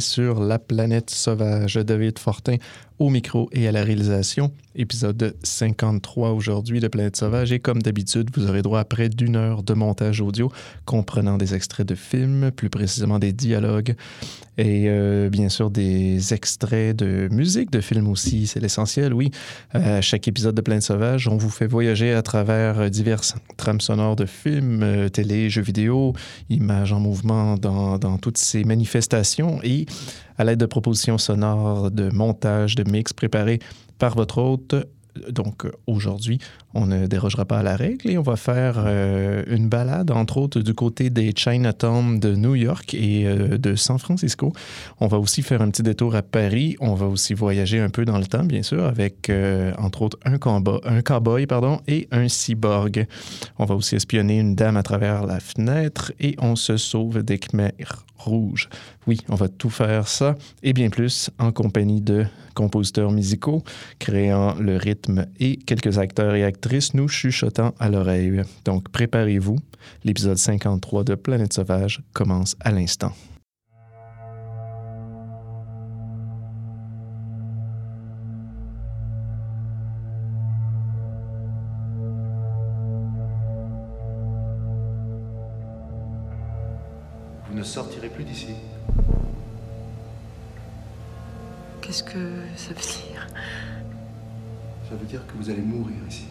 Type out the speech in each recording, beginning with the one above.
sur La planète sauvage. David Fortin au micro et à la réalisation. Épisode 53 aujourd'hui de Planète Sauvage. Et comme d'habitude, vous aurez droit à près d'une heure de montage audio comprenant des extraits de films, plus précisément des dialogues et euh, bien sûr des extraits de musique de films aussi. C'est l'essentiel, oui. À chaque épisode de Planète Sauvage, on vous fait voyager à travers diverses trames sonores de films, euh, télé, jeux vidéo, images en mouvement dans, dans toutes ces manifestations et à l'aide de propositions sonores, de montage, de mix préparés par votre hôte. Donc aujourd'hui, on ne dérogera pas à la règle et on va faire euh, une balade, entre autres, du côté des Chinatown de New York et euh, de San Francisco. On va aussi faire un petit détour à Paris. On va aussi voyager un peu dans le temps, bien sûr, avec, euh, entre autres, un, un cowboy pardon, et un cyborg. On va aussi espionner une dame à travers la fenêtre et on se sauve des Khmers rouges. Oui, on va tout faire ça et bien plus en compagnie de compositeurs musicaux créant le rythme et quelques acteurs et actrices nous chuchotant à l'oreille. Donc préparez-vous, l'épisode 53 de Planète Sauvage commence à l'instant. Vous ne sortirez plus d'ici. Qu'est-ce que ça veut dire? Ça veut dire que vous allez mourir ici.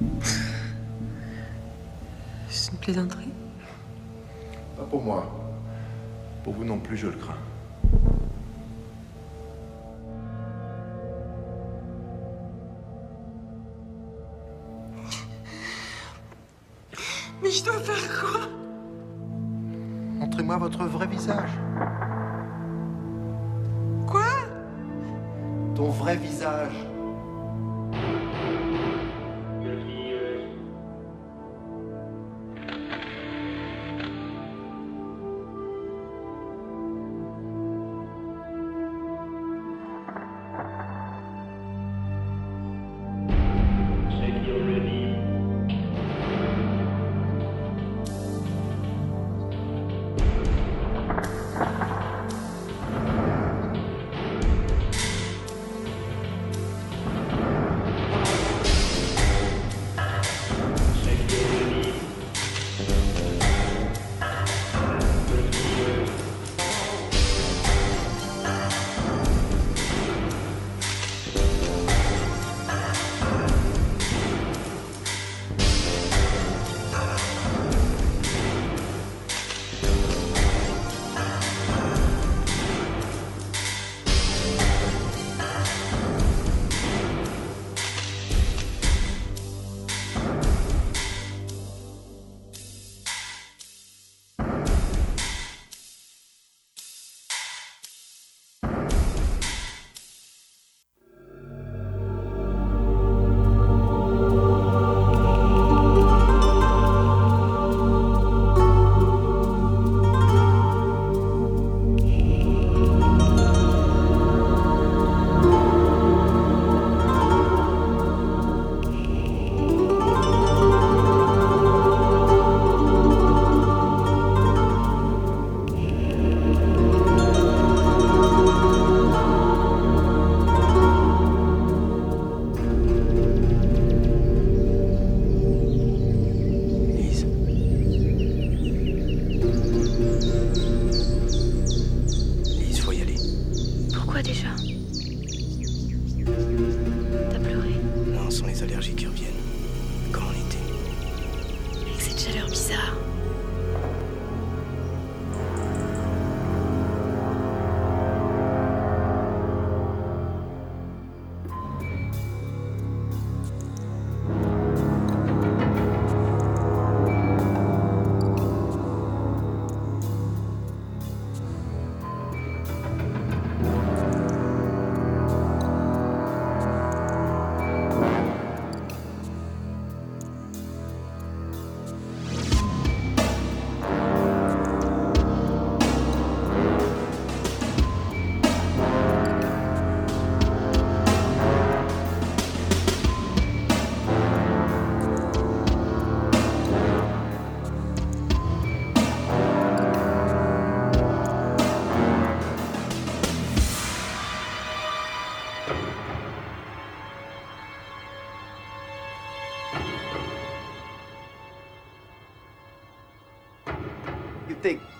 C'est une plaisanterie Pas pour moi. Pour vous non plus, je le crains. Mais je dois faire quoi? Montrez-moi votre vrai visage. Quoi? Ton vrai visage.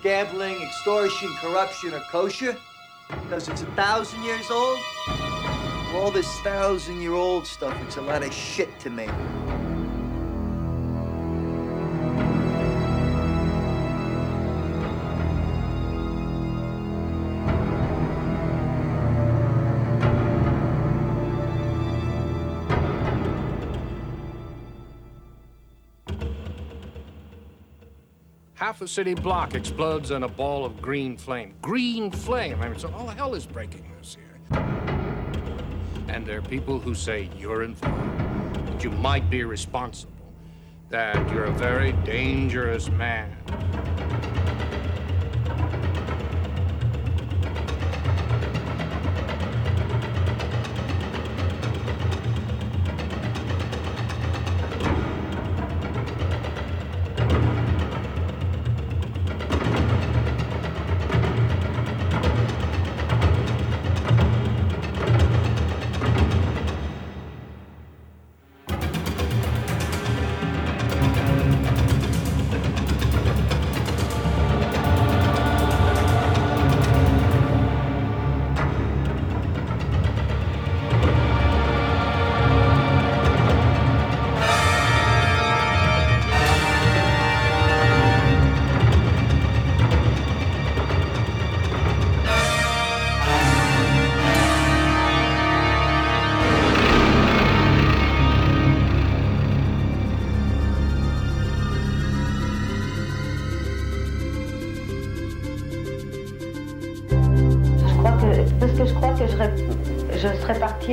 Gambling, extortion, corruption are kosher? Because it's a thousand years old? All this thousand year old stuff, it's a lot of shit to me. Half a city block explodes in a ball of green flame. Green flame! I mean, so all hell is breaking loose here. And there are people who say you're involved, that you might be responsible, that you're a very dangerous man.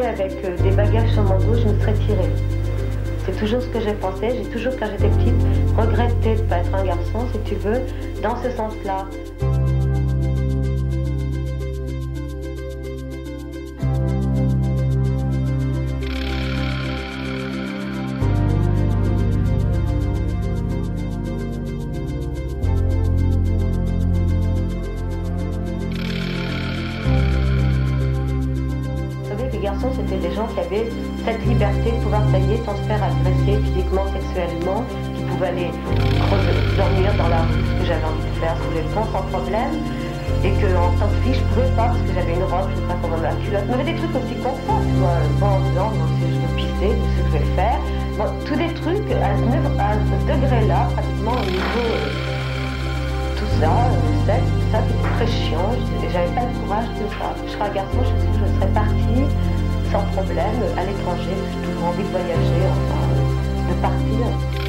Avec euh, des bagages sur mon dos, je me serais tirée. C'est toujours ce que j'ai pensé. J'ai toujours, quand j'étais petite, regretté de ne pas être un garçon, si tu veux, dans ce sens-là. Au niveau. euh, tout ça, sexe, tout ça, c'était très chiant. J'avais pas le courage de ça. Je serais un garçon, je sûre que je serais partie sans problème à l'étranger, j'ai toujours envie de voyager, enfin, de partir.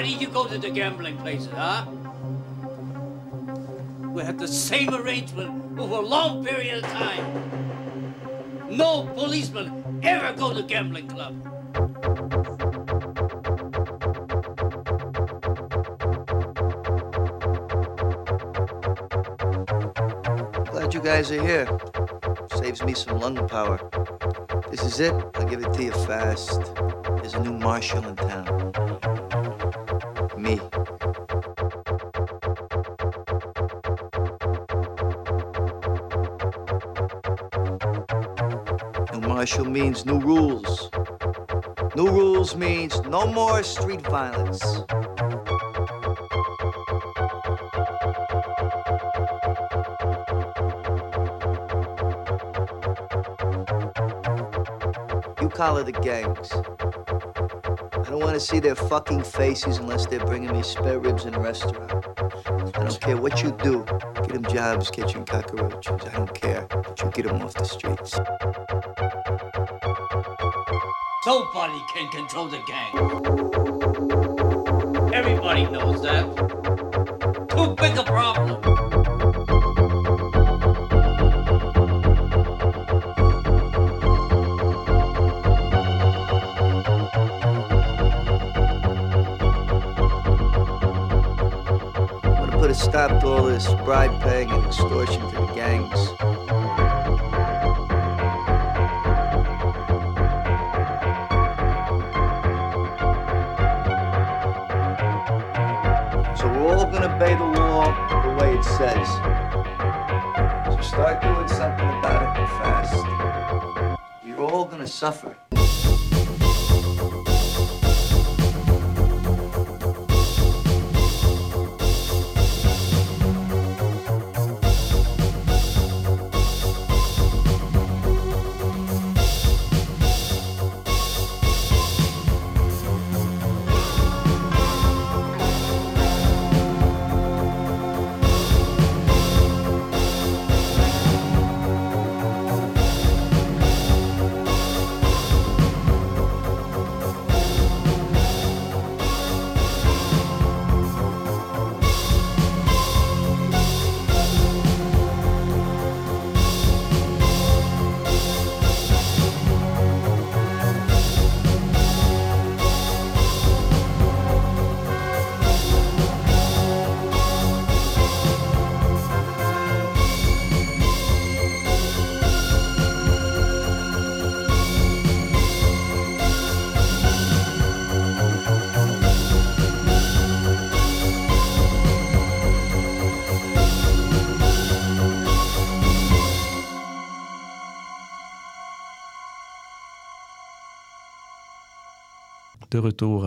Why did you go to the gambling places, huh? We had the same arrangement over a long period of time. No policeman ever go to gambling club. Glad you guys are here. Saves me some lung power. This is it. I'll give it to you fast. There's a new marshal in town. Me. New martial means new rules. New rules means no more street violence. You call it the gangs. I don't want to see their fucking faces unless they're bringing me spare ribs in a restaurant. I don't care what you do. Get them jobs catching cockroaches. I don't care. But you get them off the streets. Nobody can control the gang. Everybody knows that. Too big a problem. This bribe paying and extortion for the gangs. So we're all gonna obey the law the way it says. So start doing something about it fast. You're all gonna suffer.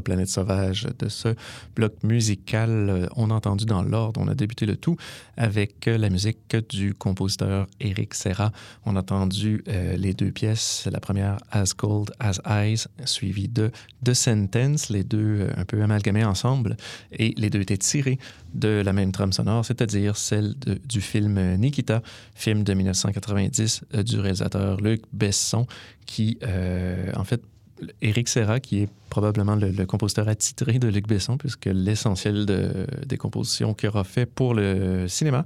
Planète Sauvage de ce bloc musical. Euh, On a entendu dans l'ordre, on a débuté le tout avec euh, la musique du compositeur Eric Serra. On a entendu euh, les deux pièces, la première As Cold as Ice, suivie de The Sentence, les deux un peu amalgamés ensemble, et les deux étaient tirés de la même trame sonore, c'est-à-dire celle du film Nikita, film de 1990 euh, du réalisateur Luc Besson, qui, en fait, Éric Serra, qui est probablement le, compositeur attitré de Luc Besson, puisque l'essentiel de- des compositions qu'il aura fait pour le cinéma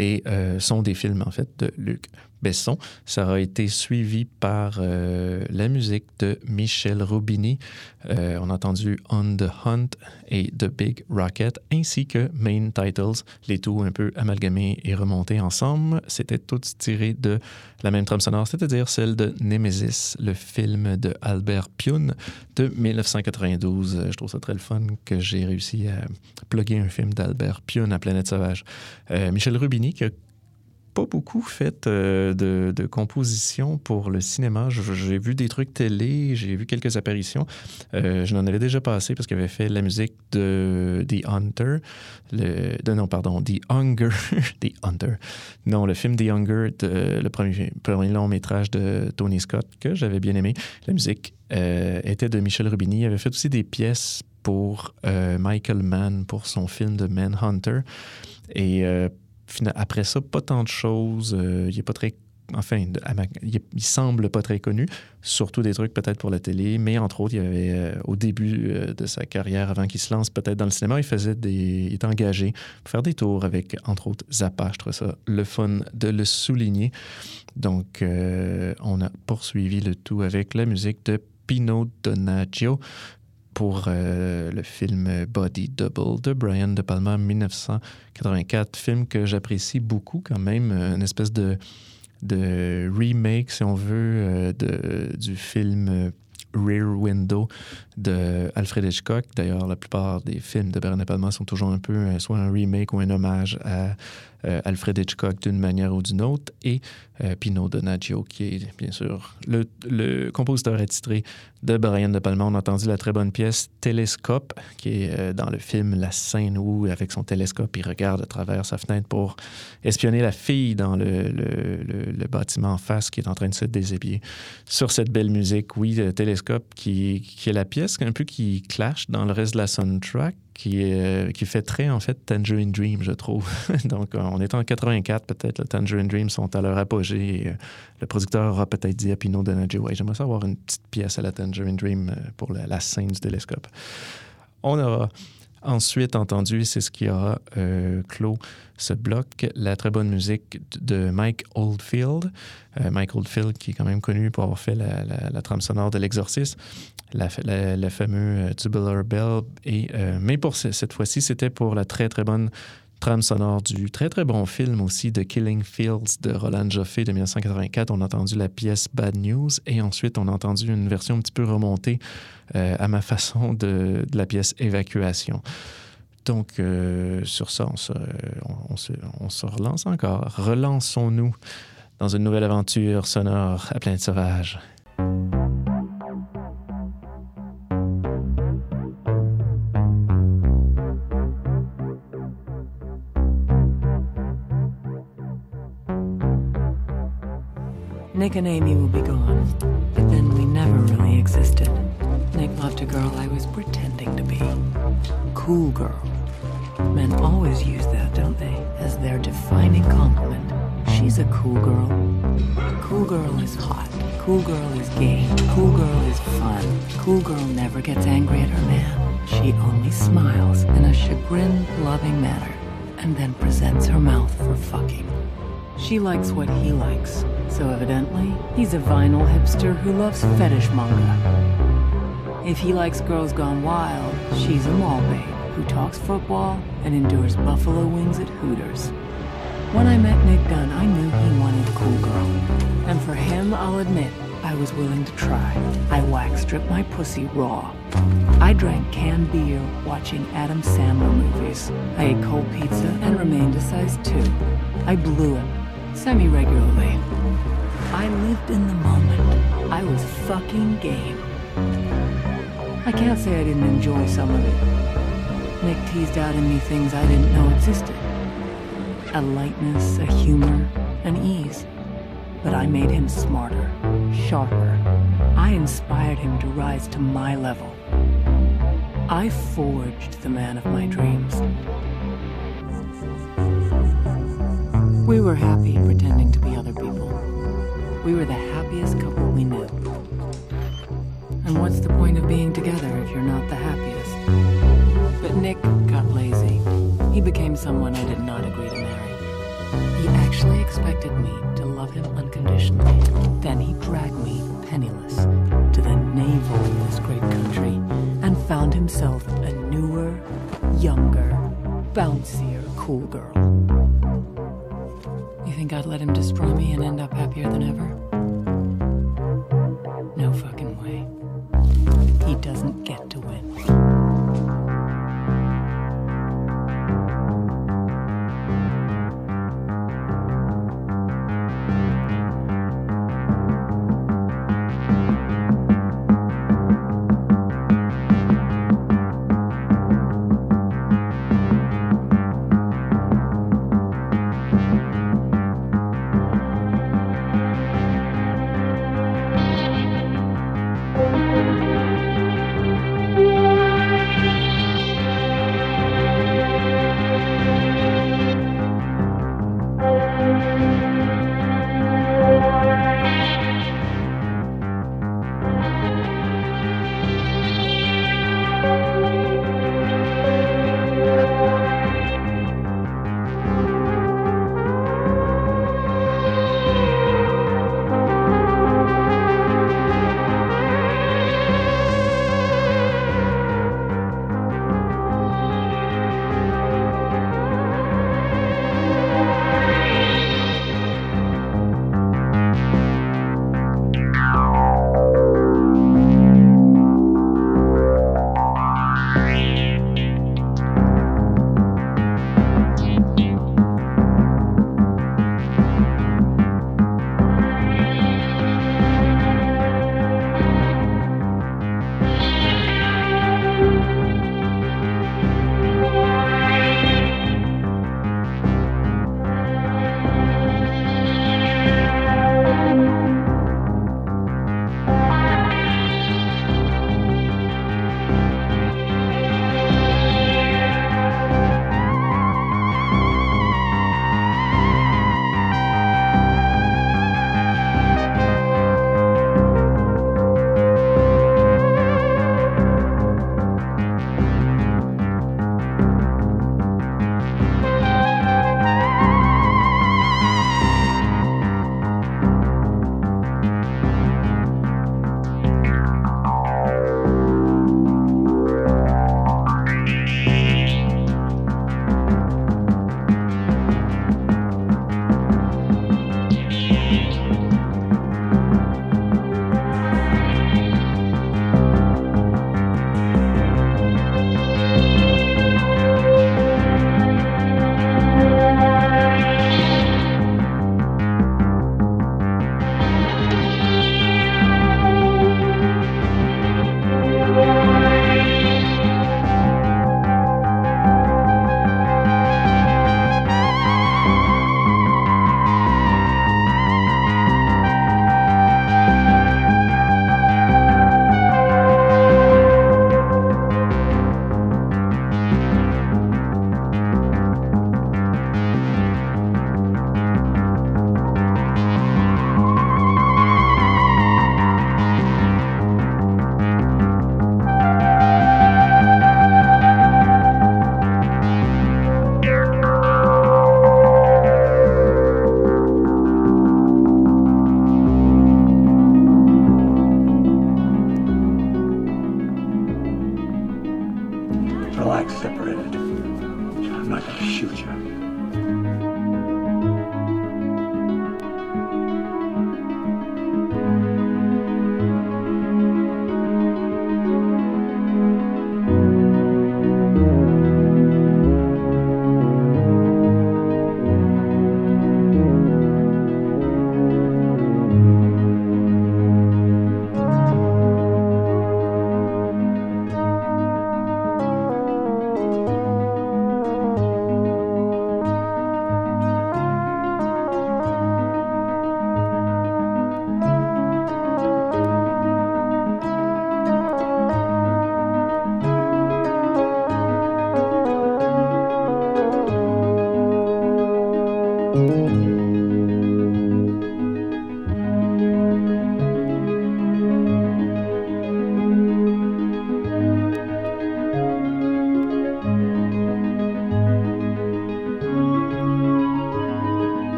euh, sont des films, en fait, de Luc Besson. Ça aura été suivi par euh, la musique de Michel Robini. Euh, on a entendu On the Hunt et The Big Rocket, ainsi que Main Titles, les tout un peu amalgamés et remontés ensemble. C'était tout tiré de la même trame sonore, c'est-à-dire celle de Nemesis, le film de Albert Pune de 1992. Euh, Je trouve ça très le fun que j'ai réussi à plugger un film d'Albert Pune à Planète Sauvage. Euh, Michel Rubini, qui a pas beaucoup fait euh, de, de composition pour le cinéma. J'ai vu des trucs télé, j'ai vu quelques apparitions. Euh, je n'en avais déjà passé parce qu'il avait fait la musique de The Hunter. Le, non, pardon, The Hunger. The Hunter. Non, le film The Hunger, le premier, long métrage de Tony Scott que j'avais bien aimé. La musique euh, était de Michel Rubini. Il avait fait aussi des pièces pour Michael Mann pour son film de Manhunter. Et après ça, pas tant de choses. Euh, il est pas très. Enfin, il, semble pas très connu, surtout des trucs peut-être pour la télé, mais entre autres, il avait euh, au début euh, de sa carrière, avant qu'il se lance peut-être dans le cinéma, il faisait des, il était engagé pour faire des tours avec entre autres Zappa. Je trouve ça le fun de le souligner. Donc, on a poursuivi le tout avec la musique de Pino Donaggio pour euh, le film Body Double de Brian De Palma 1984, film que j'apprécie beaucoup quand même, euh, une espèce de, de remake, si on veut, euh, de, du film Rear Window de Alfred Hitchcock. D'ailleurs, la plupart des films de Brian De Palma sont toujours un peu soit un remake ou un hommage à euh, Alfred Hitchcock d'une manière ou d'une autre, et euh, Pino Donaggio, qui est bien sûr le, compositeur attitré de Brian De Palma. On a entendu la très bonne pièce Télescope, qui est euh, dans le film La scène où, avec son télescope, il regarde à travers sa fenêtre pour espionner la fille dans le, bâtiment en face qui est en train de se déshabiller. Sur cette belle musique, oui, le Télescope, qui, qui est la pièce un peu qui clash dans le reste de la soundtrack, qui, est, qui fait très, en fait, Tangerine Dream, je trouve. Donc, on est en 84, peut-être, Tangerine Dream sont à leur apogée. Euh, le producteur aura peut-être dit à Pino Donaggio, ouais, j'aimerais savoir une petite pièce à la Tangerine Dream euh, pour la, scène du télescope. On aura ensuite entendu, c'est ce qui aura euh, clos ce bloc, la très bonne musique de Mike Oldfield. Euh, Mike Oldfield, qui est quand même connu pour avoir fait la, la- la trame sonore de L'Exorciste, la, la, la fameux euh, Tubular Bell. Et, euh, mais pour ce- cette fois-ci, c'était pour la très très bonne trame sonore du très très bon film aussi de Killing Fields de Roland Joffé de 1984. On a entendu la pièce Bad News et ensuite on a entendu une version un petit peu remontée euh, à ma façon de, la pièce Évacuation. Donc, sur ça, on se relance encore. Relançons-nous dans une nouvelle aventure sonore à plein de sauvages. Nick and Amy will be gone, but then we never really existed. Nick loved a girl I was pretending to be. Cool girl. Men always use that, don't they, as their defining compliment. She's a cool girl. Cool girl is hot. Cool girl is gay. Cool girl is fun. Cool girl never gets angry at her man. She only smiles in a chagrin loving manner and then presents her mouth for fucking. She likes what he likes, so evidently, he's a vinyl hipster who loves fetish manga. If he likes girls gone wild, she's a mall babe who talks football and endures buffalo wings at Hooters. When I met Nick Dunn, I knew he wanted a cool girl. And for him, I'll admit, I was willing to try. I wax stripped my pussy raw. I drank canned beer watching Adam Sandler movies. I ate cold pizza and remained a size two. I blew it semi regularly. I lived in the moment. I was fucking game. I can't say I didn't enjoy some of it. Nick teased out in me things I didn't know existed a lightness, a humor, an ease. But I made him smarter, sharper. I inspired him to rise to my level. I forged the man of my dreams. We were happy pretending to be other people. We were the happiest couple we knew. And what's the point of being together if you're not the happiest? But Nick got lazy. He became someone I did not agree to marry. He actually expected me to love him unconditionally. Then he dragged me, penniless, to the navel of this great country and found himself a newer, younger, bouncier, cool girl. Think I'd let him destroy me and end up happier than ever?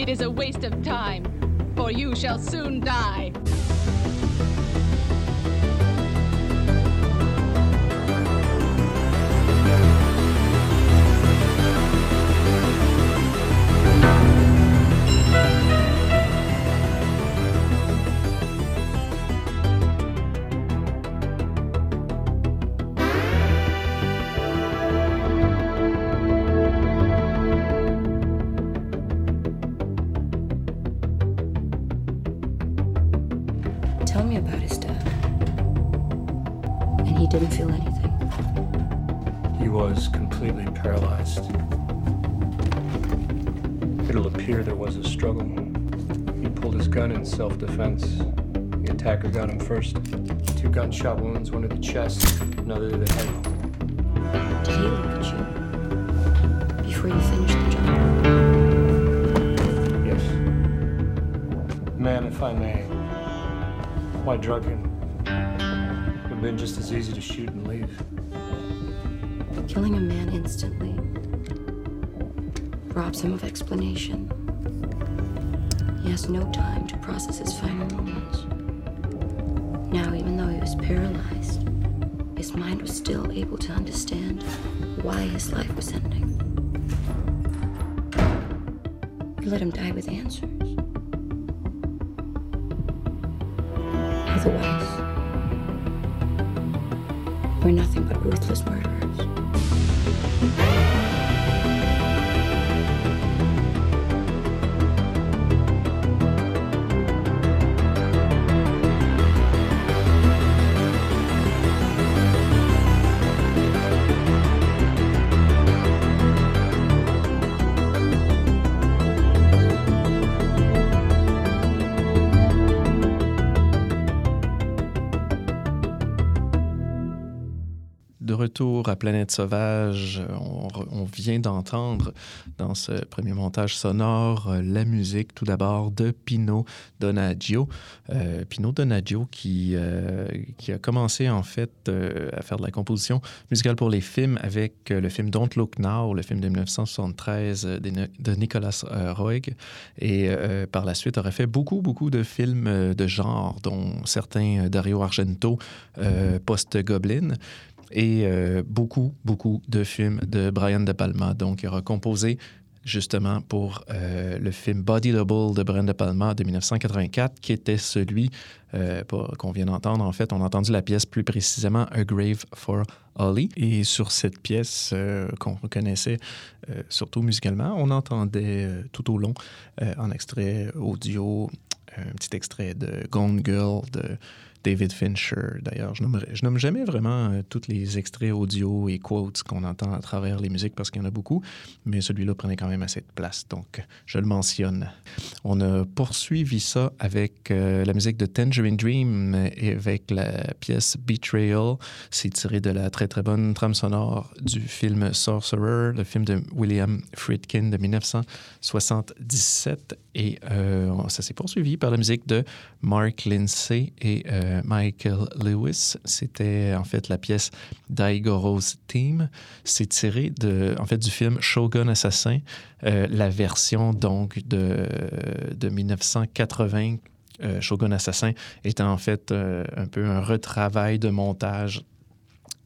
It is a waste of time, for you shall soon die. The attacker got him first. Two gunshot wounds, one to the chest, another to the head. Did he look at you before you finished the job? Yes. Ma'am, if I may, why drug him? Would have been just as easy to shoot and leave. Killing a man instantly robs him of explanation. No time to process his final moments. Now, even though he was paralyzed, his mind was still able to understand why his life was ending. Retour à Planète Sauvage, on, re- on vient d'entendre dans ce premier montage sonore euh, la musique tout d'abord de Pino Donaggio. Euh, Pino Donaggio qui, euh, qui a commencé en fait euh, à faire de la composition musicale pour les films avec euh, le film Don't Look Now, le film de 1973 euh, de, de Nicolas euh, Roeg. Et euh, par la suite aurait fait beaucoup, beaucoup de films euh, de genre, dont certains euh, Dario Argento, euh, Post-Goblin et euh, beaucoup, beaucoup de films de Brian De Palma. Donc, il aura composé justement pour euh, le film Body Double de Brenda Palma de 1984, qui était celui euh, qu'on vient d'entendre. En fait, on a entendu la pièce plus précisément A Grave for Ollie. Et sur cette pièce qu'on reconnaissait surtout musicalement, on entendait tout au long en extrait audio un petit extrait de Gone Girl de David Fincher. D'ailleurs, je je nomme jamais vraiment euh, tous les extraits audio et quotes qu'on entend à travers les musiques parce qu'il y en a beaucoup, mais celui-là prenait quand même assez de place, donc je le mentionne. On a poursuivi ça avec euh, la musique de Tangerine Dream et avec la pièce Betrayal. C'est tiré de la très très bonne trame sonore du film Sorcerer, le film de William Friedkin de 1977. Et euh, ça s'est poursuivi par la musique de Mark Lindsay et euh, Michael Lewis. C'était en fait la pièce Daigoro's Theme. C'est tiré de, en fait, du film Shogun Assassin, euh, la version donc de, de 1980. euh, Shogun Assassin étant en fait un peu un retravail de montage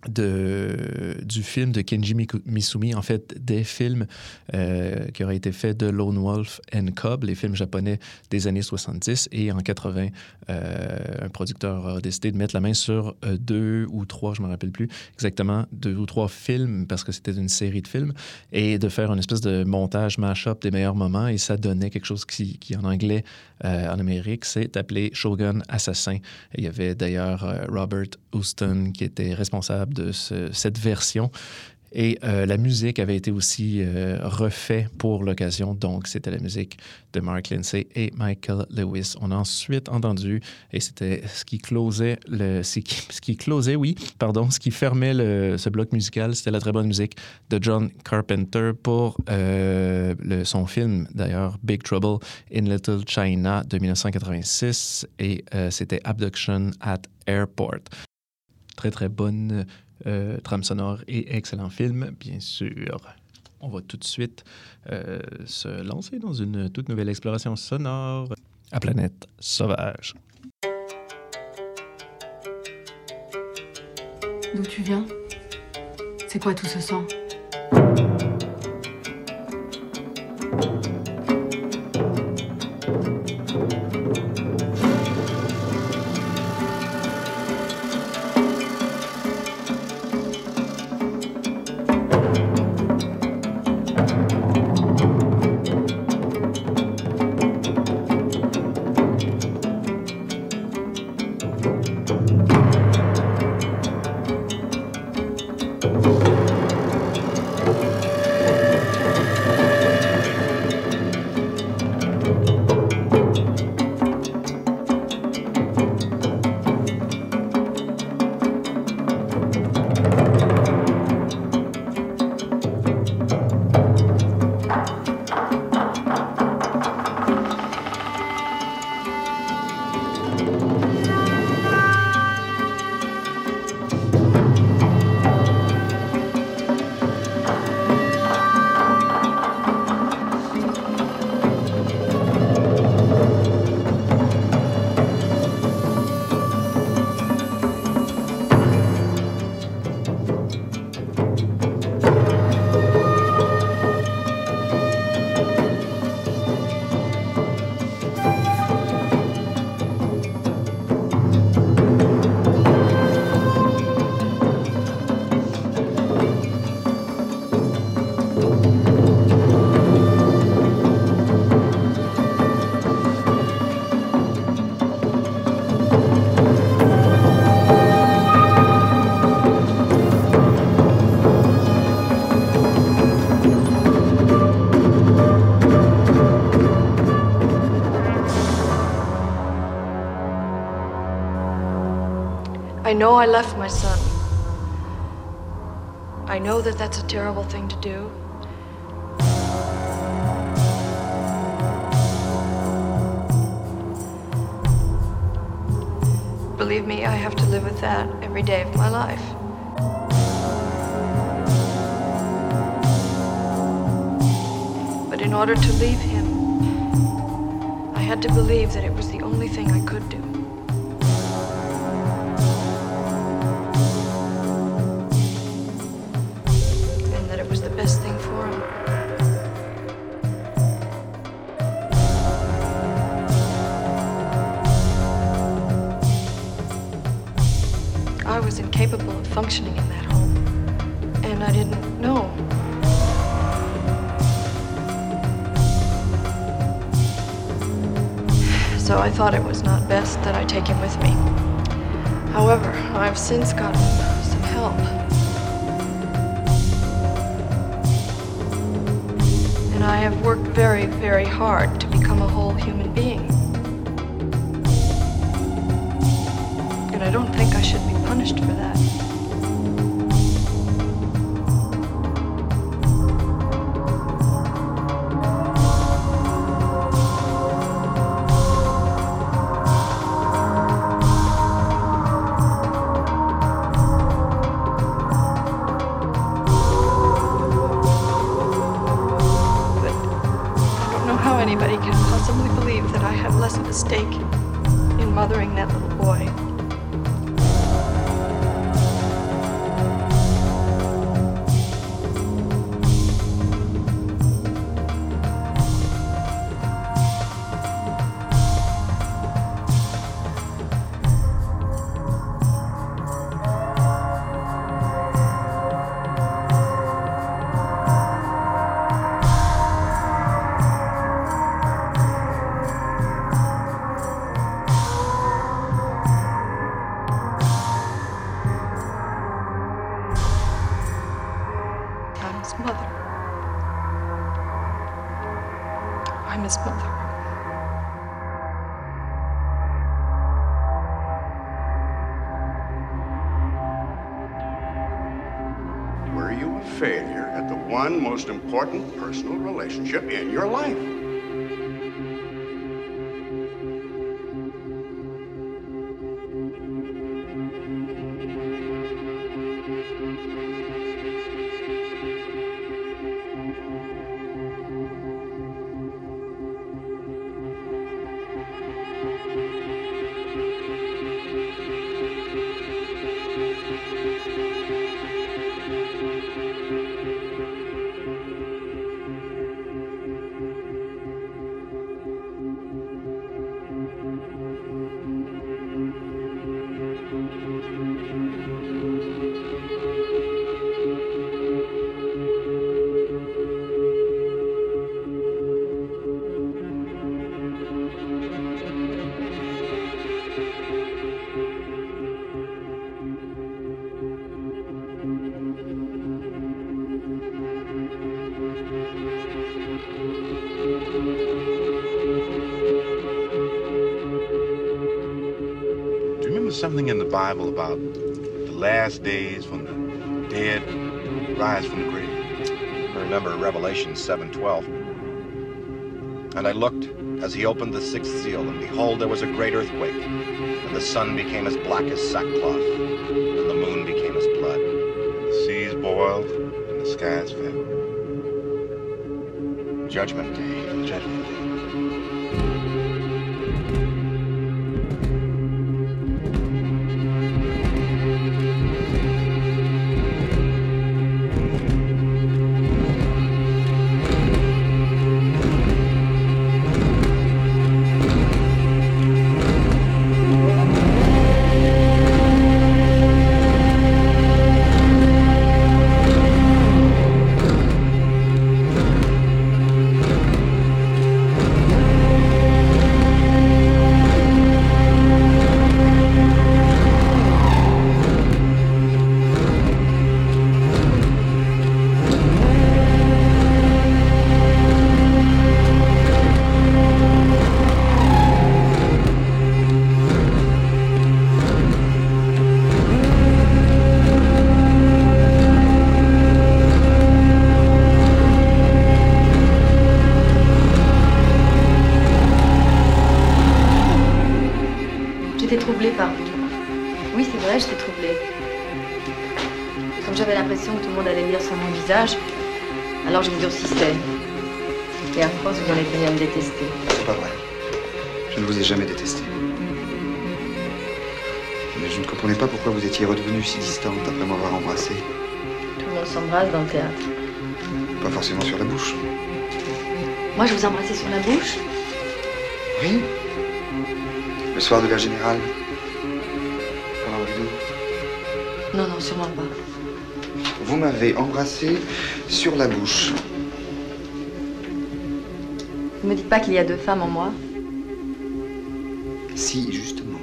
de, du film de Kenji Misumi, en fait, des films euh, qui auraient été faits de Lone Wolf and Cub, les films japonais des années 70. Et en 80, euh, un producteur a décidé de mettre la main sur euh, deux ou trois, je ne me rappelle plus exactement, deux ou trois films, parce que c'était une série de films, et de faire une espèce de montage mash-up des meilleurs moments. Et ça donnait quelque chose qui, en anglais, euh, en Amérique, c'est appelé Shogun Assassin. Il y avait d'ailleurs Robert Houston qui était responsable de ce- cette version. Et euh, la musique avait été aussi euh, refait pour l'occasion. Donc, c'était la musique de Mark Lindsay et Michael Lewis. On a ensuite entendu, et c'était ce qui closait, le, ce qui, ce qui oui, pardon, ce qui fermait le- ce bloc musical, c'était la très bonne musique de John Carpenter pour euh, le- son film, d'ailleurs, Big Trouble in Little China de 1986. Et euh, c'était Abduction at Airport. Très, très bonne euh, trame sonore et excellent film, bien sûr. On va tout de suite euh, se lancer dans une toute nouvelle exploration sonore à Planète Sauvage. D'où tu viens? C'est quoi tout ce sang? I know I left my son. I know that that's a terrible thing to do. Believe me, I have to live with that every day of my life. But in order to leave him, I had to believe that it was the only thing I could do. Functioning in that home. And I didn't know. So I thought it was not best that I take him with me. However, I've since gotten some help. And I have worked very, very hard to become a whole human being. And I don't think I should be punished for that. That little boy. Personal relationship something in the Bible about the last days when the dead rise from the grave? I remember Revelation 7:12. And I looked as he opened the sixth seal, and behold, there was a great earthquake, and the sun became as black as sackcloth, and the moon became as blood. And the seas boiled, and the skies fell. Judgment Day. Judgment Oui, c'est vrai, j'étais troublée. Comme j'avais l'impression que tout le monde allait lire sur mon visage, alors je me durcissais. Et à force, vous en êtes venu à me détester. C'est pas vrai. Je ne vous ai jamais détesté. Mais je ne comprenais pas pourquoi vous étiez redevenue si distante après m'avoir embrassé. Tout le monde s'embrasse dans le théâtre. Pas forcément sur la bouche. Moi, je vous embrassais sur la bouche? Oui. Le soir de la générale. Non, non, sûrement pas. Vous m'avez embrassé sur la bouche. Ne me dites pas qu'il y a deux femmes en moi? Si, justement.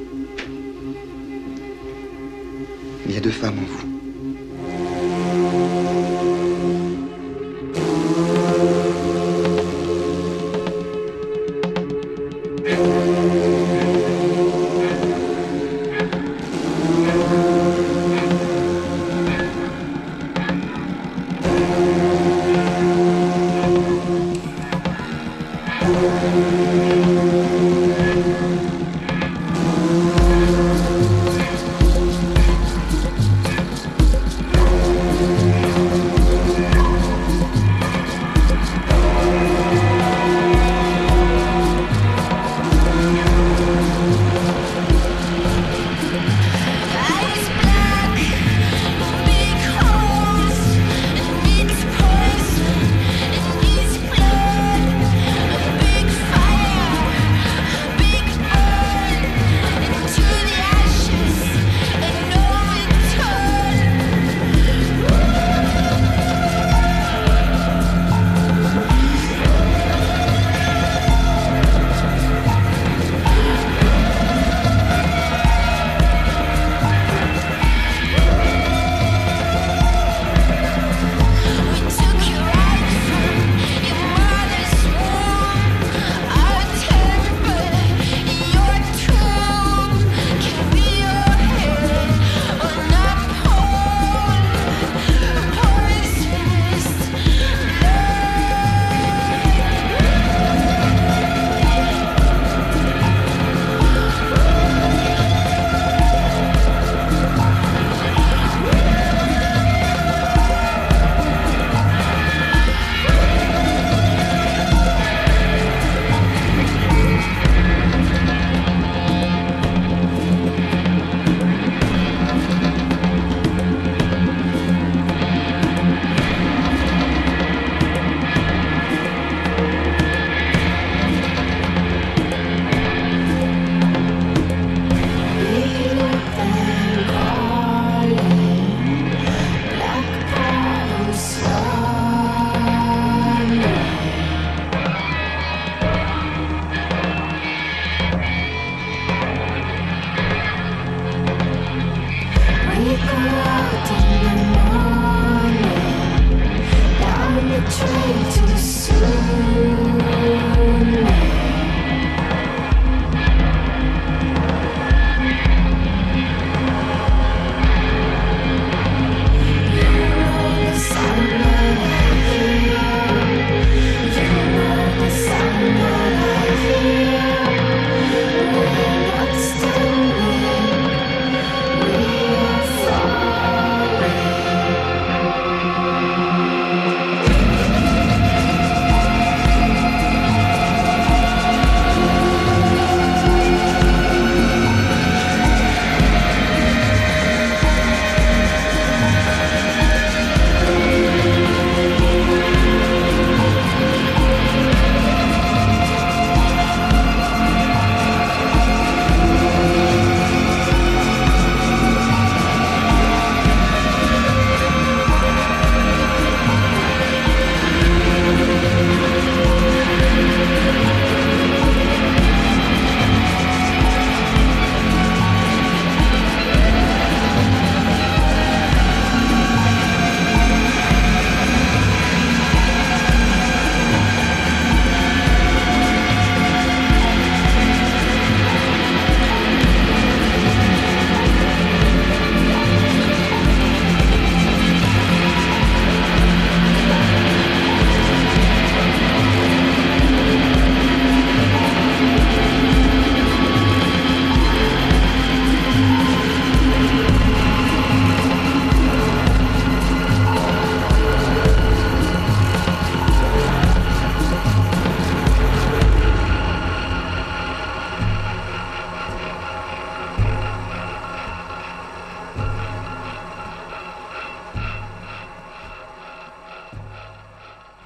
Il y a deux femmes en vous.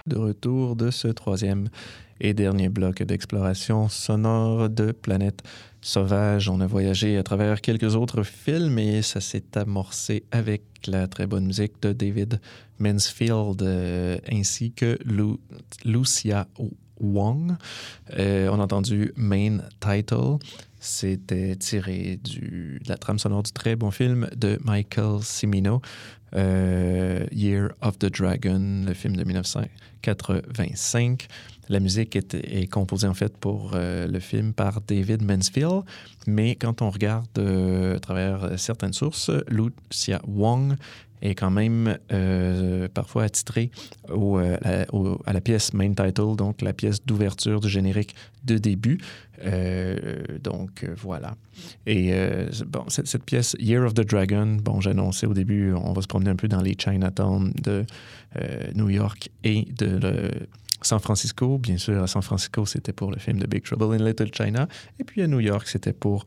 De retour de ce troisième et dernier bloc d'exploration sonore de Planète Sauvage. On a voyagé à travers quelques autres films et ça s'est amorcé avec la très bonne musique de David Mansfield euh, ainsi que Lu Lucia Wong. Euh, on a entendu Main Title. C'était tiré du, de la trame sonore du très bon film de Michael Cimino, euh, Year of the Dragon, le film de 1985. La musique est, composée en fait pour euh, le film par David Mansfield, mais quand on regarde euh, à travers certaines sources, Lucia Wong est quand même euh, parfois attitrée euh, à, la pièce main title, donc la pièce d'ouverture du générique de début. Euh, donc voilà. Et bon, cette, pièce Year of the Dragon, bon, j'annonçais au début, on va se promener un peu dans les Chinatown de New York et de San Francisco. Bien sûr, à San Francisco, c'était pour le film de Big Trouble in Little China. Et puis à New York, c'était pour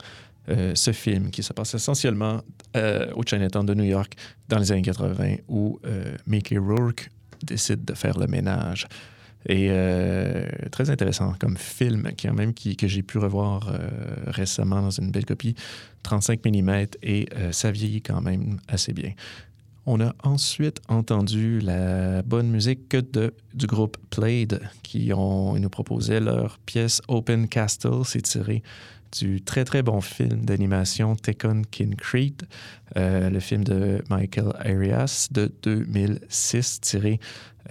euh, ce film qui se passe essentiellement euh, au Chinatown de New York dans les années 80 où euh, Mickey Rourke décide de faire le ménage. Et très intéressant comme film qui, même, que j'ai pu revoir récemment dans une belle copie, 35 mm, et ça vieillit quand même assez bien. On a ensuite entendu la bonne musique de, du groupe Played qui ont, nous proposait leur pièce Open Castle. C'est tiré du très très bon film d'animation Tekken King Creed, euh, le film de Michael Arias de 2006 tiré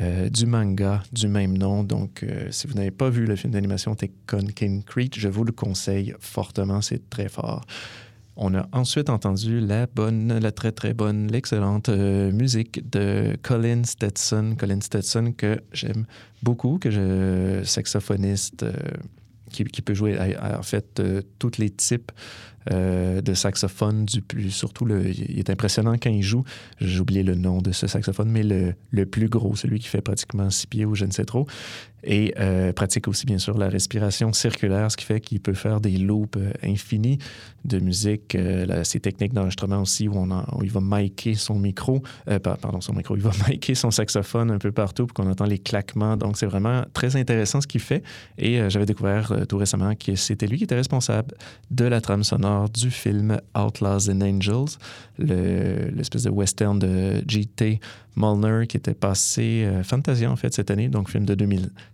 euh, du manga du même nom. Donc, euh, si vous n'avez pas vu le film d'animation Tekken King Creed, je vous le conseille fortement, c'est très fort. On a ensuite entendu la bonne, la très très bonne, l'excellente euh, musique de Colin Stetson. Colin Stetson que j'aime beaucoup, que je saxophoniste euh, qui, peut jouer en fait euh, tous les types de saxophone du plus. Surtout, il est impressionnant quand il joue. J'ai oublié le nom de ce saxophone, mais le, le, plus gros, celui qui fait pratiquement six pieds ou je ne sais trop. Et euh, pratique aussi, bien sûr, la respiration circulaire, ce qui fait qu'il peut faire des loops euh, infinis de musique. Euh, techniques d'enregistrement aussi où, on en, où il va micer son micro, euh, pardon, son micro, il va micer son saxophone un peu partout pour qu'on entend les claquements. Donc, c'est vraiment très intéressant ce qu'il fait. Et j'avais découvert tout récemment que c'était lui qui était responsable de la trame sonore du film Outlaws and Angels, l'espèce de western de G.T. Molnar qui était passé euh, Fantasia en fait cette année, donc film de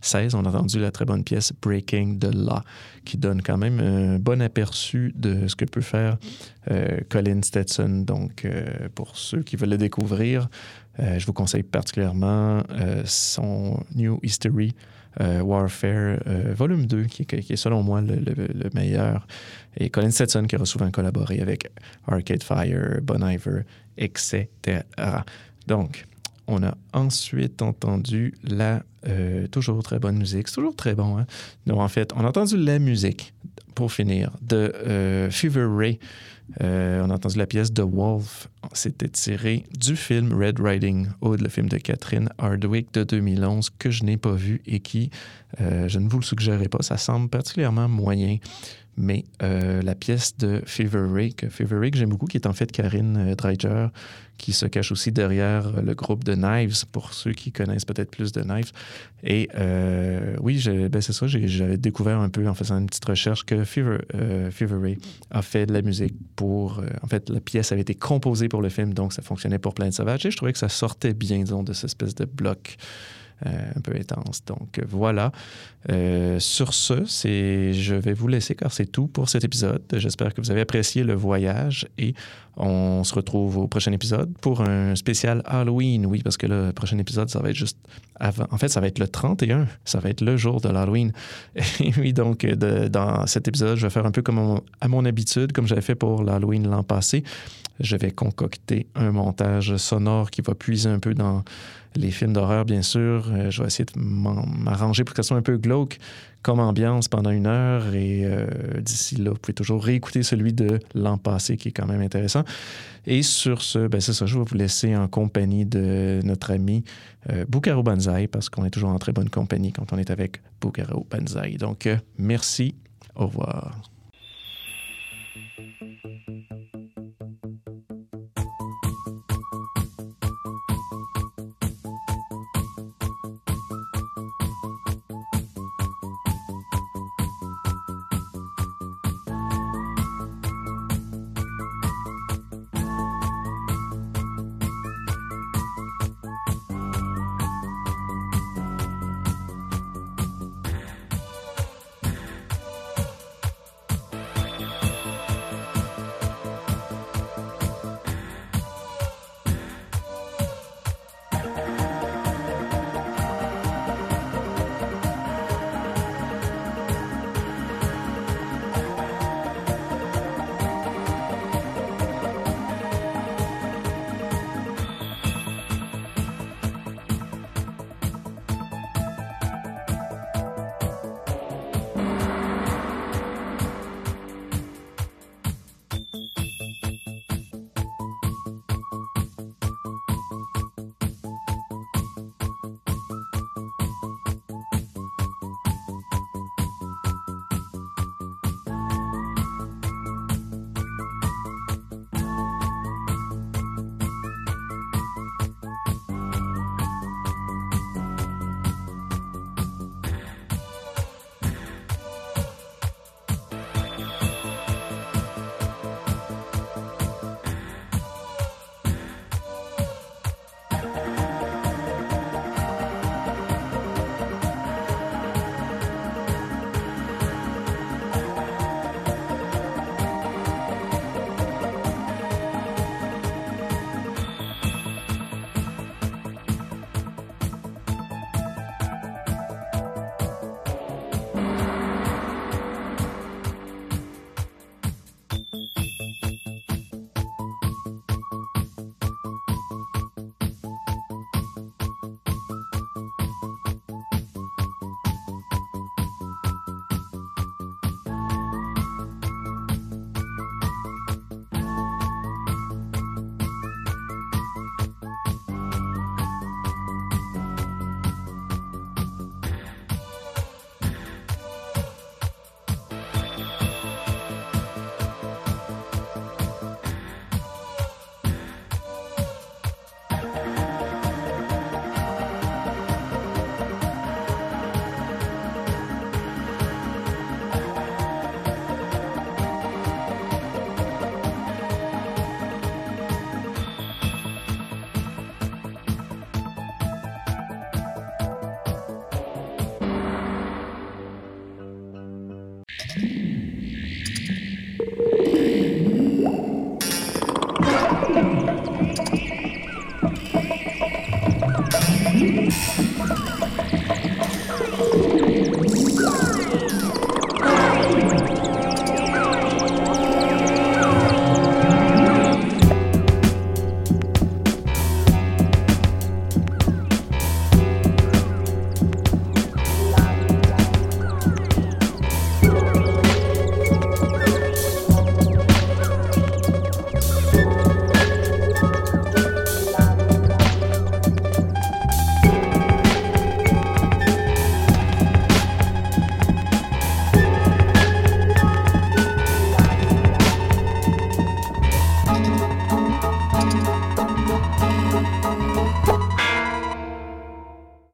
2016. On a entendu la très bonne pièce Breaking the Law qui donne quand même un bon aperçu de ce que peut faire euh, Colin Stetson. Donc euh, pour ceux qui veulent le découvrir, euh, je vous conseille particulièrement son New History. Warfare Volume 2, qui, est selon moi le, meilleur. Et Colin Stetson, qui aura souvent collaboré avec Arcade Fire, Bon Iver, etc. Donc, on a ensuite entendu la euh, toujours très bonne musique. C'est toujours très bon. Hein? Donc, en fait, on a entendu la musique, pour finir, de euh, Fever Ray. Euh, on a entendu la pièce The Wolf. C'était tiré du film Red Riding Hood, le film de Catherine Hardwick de 2011, que je n'ai pas vu et qui, je ne vous le suggérerai pas, ça semble particulièrement moyen. Mais euh, la pièce de Fever Ray, que Fever Ray, que j'aime beaucoup, qui est en fait Karine euh, Dreiger, qui se cache aussi derrière le groupe de Knives, pour ceux qui connaissent peut-être plus de Knives. Et euh, oui, ben c'est ça, j'avais découvert un peu en faisant une petite recherche que Fever, euh, Ray a fait de la musique pour... Euh, en fait, la pièce avait été composée pour le film, donc ça fonctionnait pour Planet Sauvage. Et je trouvais que ça sortait bien, disons, de cette espèce de bloc euh, un peu intense. Donc voilà. Euh, sur ce, je vais vous laisser car c'est tout pour cet épisode. J'espère que vous avez apprécié le voyage et on se retrouve au prochain épisode pour un spécial Halloween. Oui, parce que le prochain épisode, ça va être juste avant. En fait, ça va être le 31. Ça va être le jour de l'Halloween. Et oui, donc, dans cet épisode, je vais faire un peu comme à mon habitude, comme j'avais fait pour l'Halloween l'an passé. Je vais concocter un montage sonore qui va puiser un peu dans les films d'horreur, bien sûr. Euh, je vais essayer de m'arranger pour que ça soit un peu glauque comme ambiance pendant une heure. Et euh, d'ici là, vous pouvez toujours réécouter celui de l'an passé qui est quand même intéressant. Et sur ce, ben c'est ça, je vais vous laisser en compagnie de notre ami euh, Bukaro Banzai parce qu'on est toujours en très bonne compagnie quand on est avec Bukaro Banzai. Donc, euh, merci. Au revoir.